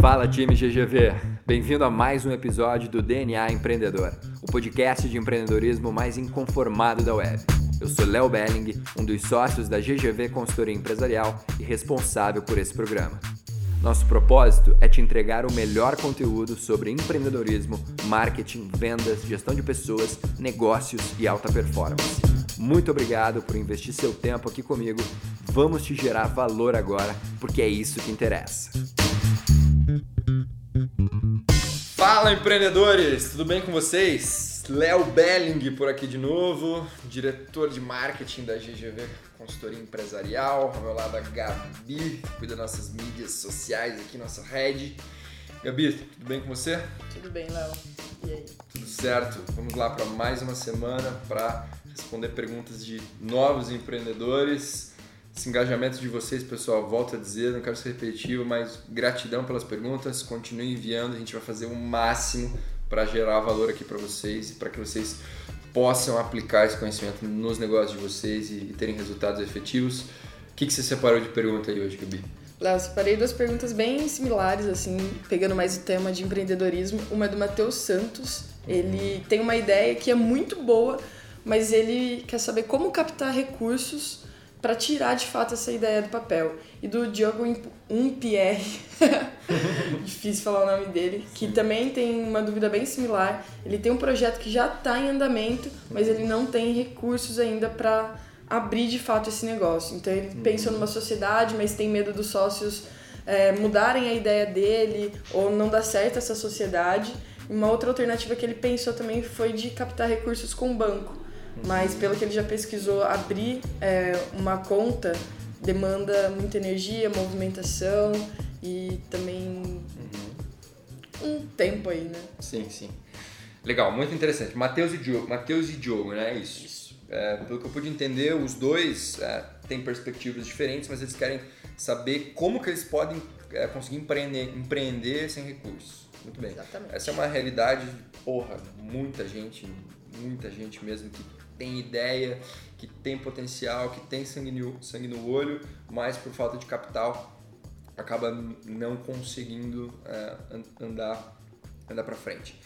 Fala time GGV, bem-vindo a mais um episódio do DNA Empreendedor, o podcast de empreendedorismo mais inconformado da web. Eu sou Léo Belling, um dos sócios da GGV Consultoria Empresarial e responsável por esse programa. Nosso propósito é te entregar o melhor conteúdo sobre empreendedorismo, marketing, vendas, gestão de pessoas, negócios e alta performance. Muito obrigado por investir seu tempo aqui comigo. Vamos te gerar valor agora, porque é isso que interessa. Fala empreendedores, tudo bem com vocês? Léo Belling por aqui de novo, diretor de marketing da GGV Consultoria Empresarial. Ao meu lado a Gabi, que cuida das nossas mídias sociais aqui, nossa rede. Gabi, tudo bem com você? Tudo bem, Léo. E aí? Tudo certo. Vamos lá para mais uma semana para responder perguntas de novos empreendedores. Esse engajamento de vocês, pessoal, volto a dizer, não quero ser repetitivo, mas gratidão pelas perguntas. Continue enviando, a gente vai fazer o máximo para gerar valor aqui para vocês e para que vocês possam aplicar esse conhecimento nos negócios de vocês e, terem resultados efetivos. O que, que você separou de pergunta aí hoje, Gabi? Léo, separei duas perguntas bem similares, assim, pegando mais o tema de empreendedorismo. Uma é do Matheus Santos. Ele tem uma ideia que é muito boa, mas ele quer saber como captar recursos para tirar de fato essa ideia do papel. E do Diogo Umpierre, difícil falar o nome dele, que também tem uma dúvida bem similar. Ele tem um projeto que já está em andamento, mas ele não tem recursos ainda para abrir de fato esse negócio. Então ele uhum. pensou numa sociedade, mas tem medo dos sócios é, mudarem a ideia dele ou não dar certo essa sociedade. Uma outra alternativa que ele pensou também foi de captar recursos com o banco. Mas pelo que ele já pesquisou, abrir é, uma conta demanda muita energia, movimentação e também uhum. um tempo aí, né? Sim, sim. Legal, muito interessante. Matheus e Diogo, Mateus e Diogo, né? É isso. isso. É, pelo que eu pude entender, os dois é, têm perspectivas diferentes, mas eles querem saber como que eles podem é, conseguir empreender, empreender sem recursos. Muito bem. Exatamente. Essa é uma realidade, porra, muita gente, muita gente mesmo que tem ideia, que tem potencial, que tem sangue no, sangue no olho, mas por falta de capital acaba não conseguindo é, andar, andar para frente.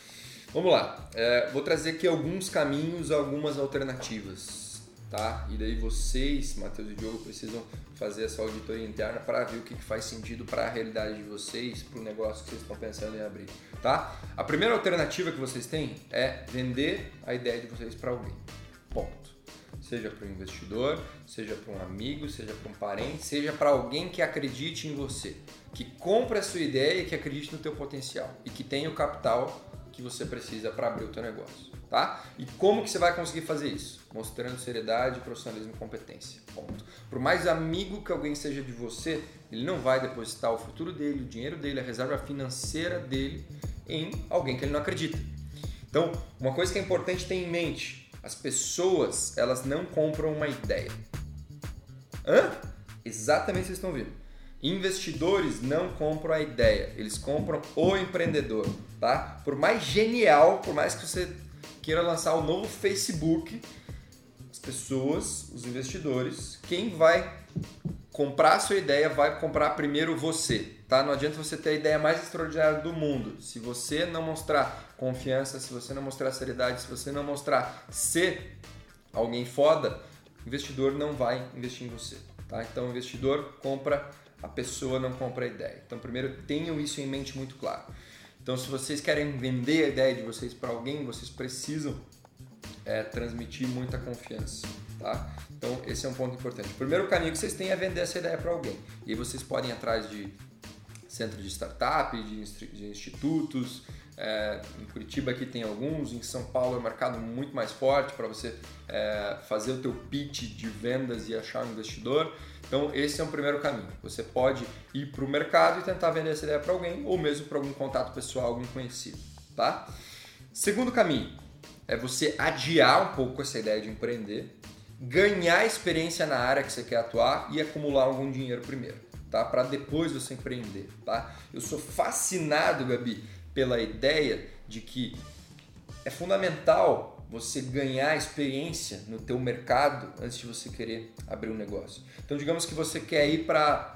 Vamos lá, é, vou trazer aqui alguns caminhos, algumas alternativas, tá? E daí vocês, Matheus e Diogo, precisam fazer essa auditoria interna para ver o que faz sentido para a realidade de vocês, para o negócio que vocês estão pensando em abrir, tá? A primeira alternativa que vocês têm é vender a ideia de vocês para alguém. Ponto. Seja para um investidor, seja para um amigo, seja para um parente, seja para alguém que acredite em você, que compre a sua ideia e que acredite no teu potencial e que tenha o capital que você precisa para abrir o teu negócio, tá? E como que você vai conseguir fazer isso? Mostrando seriedade, profissionalismo e competência. Ponto. Por mais amigo que alguém seja de você, ele não vai depositar o futuro dele, o dinheiro dele, a reserva financeira dele em alguém que ele não acredita. Então, uma coisa que é importante ter em mente, as pessoas, elas não compram uma ideia. Hã? Exatamente o que vocês estão vendo. Investidores não compram a ideia, eles compram o empreendedor, tá? Por mais genial, por mais que você queira lançar o novo Facebook, as pessoas, os investidores, quem vai comprar a sua ideia vai comprar primeiro você, tá? Não adianta você ter a ideia mais extraordinária do mundo. Se você não mostrar confiança, se você não mostrar seriedade, se você não mostrar ser alguém foda, o investidor não vai investir em você, tá? Então o investidor compra a pessoa, não compra a ideia. Então primeiro tenham isso em mente muito claro. Então se vocês querem vender a ideia de vocês para alguém, vocês precisam é, transmitir muita confiança. Tá? Então, esse é um ponto importante. O primeiro caminho que vocês têm é vender essa ideia para alguém. E aí vocês podem ir atrás de centro de startup, de, de institutos. É, em Curitiba aqui tem alguns, em São Paulo é um mercado muito mais forte para você é, fazer o teu pitch de vendas e achar um investidor. Então esse é um primeiro caminho. Você pode ir para o mercado e tentar vender essa ideia para alguém ou mesmo para algum contato pessoal, algum conhecido, tá? Segundo caminho é você adiar um pouco essa ideia de empreender ganhar experiência na área que você quer atuar e acumular algum dinheiro primeiro, tá? Para depois você empreender, tá? Eu sou fascinado, Gabi, pela ideia de que é fundamental você ganhar experiência no teu mercado antes de você querer abrir um negócio. Então, digamos que você quer ir para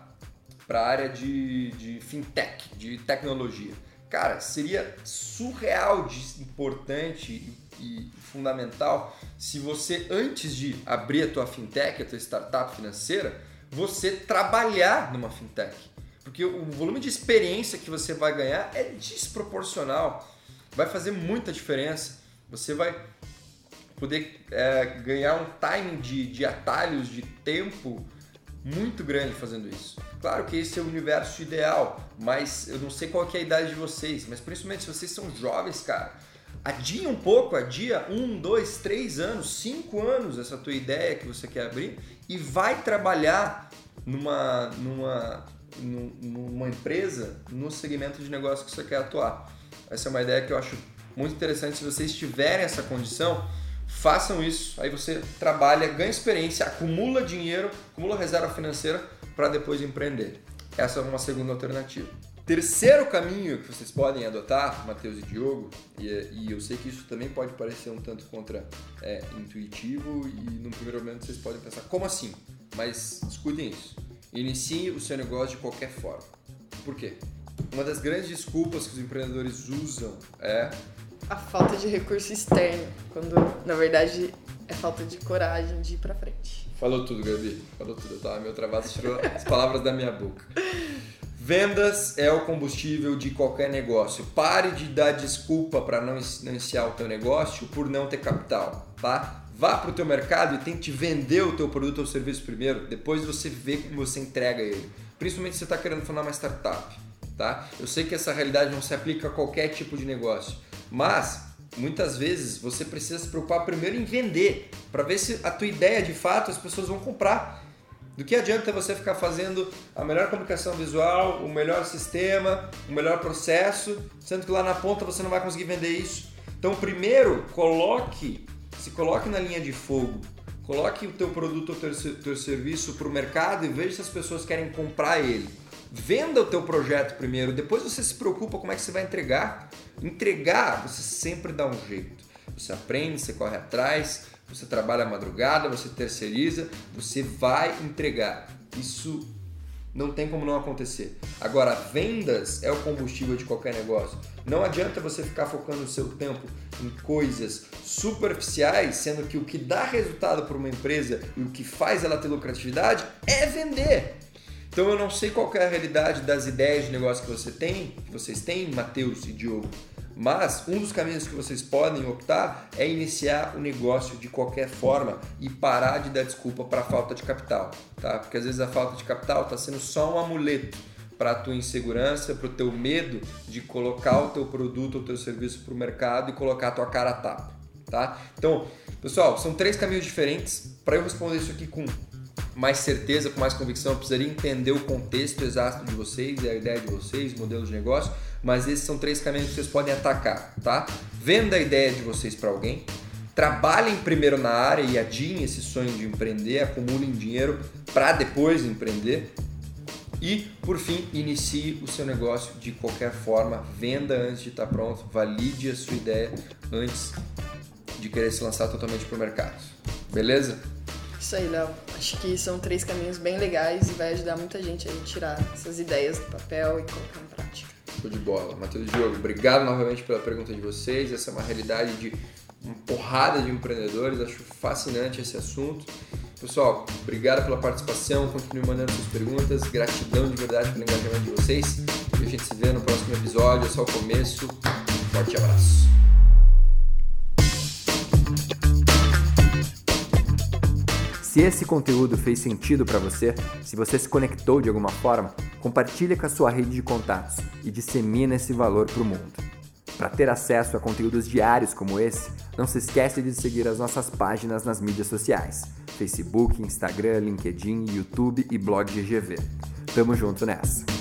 para a área de, de fintech, de tecnologia. Cara, seria surreal de importante e, fundamental se você, antes de abrir a tua fintech, a tua startup financeira, você trabalhar numa fintech. Porque o volume de experiência que você vai ganhar é desproporcional. Vai fazer muita diferença. Você vai poder é, ganhar um timing de, de atalhos de tempo muito grande fazendo isso. Claro que esse é o universo ideal, mas eu não sei qual é a idade de vocês, mas principalmente se vocês são jovens, cara, adia um pouco, adia um, dois, três anos, cinco anos essa tua ideia que você quer abrir e vai trabalhar numa, numa, numa empresa no segmento de negócio que você quer atuar. Essa é uma ideia que eu acho muito interessante. Se vocês tiverem essa condição, façam isso. Aí você trabalha, ganha experiência, acumula dinheiro, acumula reserva financeira para depois empreender. Essa é uma segunda alternativa. Terceiro caminho que vocês podem adotar, Matheus e Diogo, e, e, eu sei que isso também pode parecer um tanto contra é, intuitivo e no primeiro momento vocês podem pensar, como assim? Mas escutem isso. Inicie o seu negócio de qualquer forma. Por quê? Uma das grandes desculpas que os empreendedores usam é a falta de recurso externo, quando na verdade é falta de coragem de ir para frente. Falou tudo, Gabi. Falou tudo. Tá? Meu travado tirou as palavras da minha boca. Vendas é o combustível de qualquer negócio. Pare de dar desculpa para não iniciar o teu negócio por não ter capital, tá? Vá para o teu mercado e tente vender o teu produto ou serviço primeiro, depois você vê como você entrega ele. Principalmente se você está querendo fundar uma startup, tá? Eu sei que essa realidade não se aplica a qualquer tipo de negócio, mas muitas vezes você precisa se preocupar primeiro em vender, para ver se a tua ideia de fato as pessoas vão comprar. Do que adianta você ficar fazendo a melhor comunicação visual, o melhor sistema, o melhor processo, sendo que lá na ponta você não vai conseguir vender isso? Então, primeiro, coloque, se coloque na linha de fogo, coloque o teu produto ou teu, teu serviço para o mercado e veja se as pessoas querem comprar ele. Venda o teu projeto primeiro, depois você se preocupa como é que você vai entregar. Entregar, você sempre dá um jeito. Você aprende, você corre atrás, você trabalha a madrugada, você terceiriza, você vai entregar. Isso não tem como não acontecer. Agora, vendas é o combustível de qualquer negócio. Não adianta você ficar focando o seu tempo em coisas superficiais, sendo que o que dá resultado para uma empresa e o que faz ela ter lucratividade é vender. Então eu não sei qual é a realidade das ideias de negócio que você tem, que vocês têm, Matheus e Diogo. Mas um dos caminhos que vocês podem optar é iniciar o negócio de qualquer forma e parar de dar desculpa para a falta de capital, tá? Porque às vezes a falta de capital está sendo só um amuleto para a tua insegurança, para o teu medo de colocar o teu produto ou teu serviço para o mercado e colocar a tua cara a tapa, tá? Então, pessoal, são três caminhos diferentes. Para eu responder isso aqui com mais certeza, com mais convicção, eu precisaria entender o contexto exato de vocês, a ideia de vocês, modelo de negócio mas esses são três caminhos que vocês podem atacar, tá? Venda a ideia de vocês para alguém, trabalhem primeiro na área e adiem esse sonho de empreender, acumulem dinheiro para depois empreender. E, por fim, inicie o seu negócio de qualquer forma, venda antes de estar tá pronto, valide a sua ideia antes de querer se lançar totalmente para o mercado. Beleza? Isso aí, Léo. Acho que são três caminhos bem legais e vai ajudar muita gente a tirar essas ideias do papel e colocar em prática. Show de bola. Matheus Diogo, obrigado novamente pela pergunta de vocês. Essa é uma realidade de uma porrada de empreendedores. Acho fascinante esse assunto. Pessoal, obrigado pela participação. Continue mandando suas perguntas. Gratidão de verdade pelo engajamento de vocês. E a gente se vê no próximo episódio. É só o começo. Um forte abraço. Se esse conteúdo fez sentido para você, se você se conectou de alguma forma, compartilhe com a sua rede de contatos e dissemine esse valor para o mundo. Para ter acesso a conteúdos diários como esse, não se esqueça de seguir as nossas páginas nas mídias sociais: Facebook, Instagram, LinkedIn, YouTube e blog GGV. Tamo junto nessa!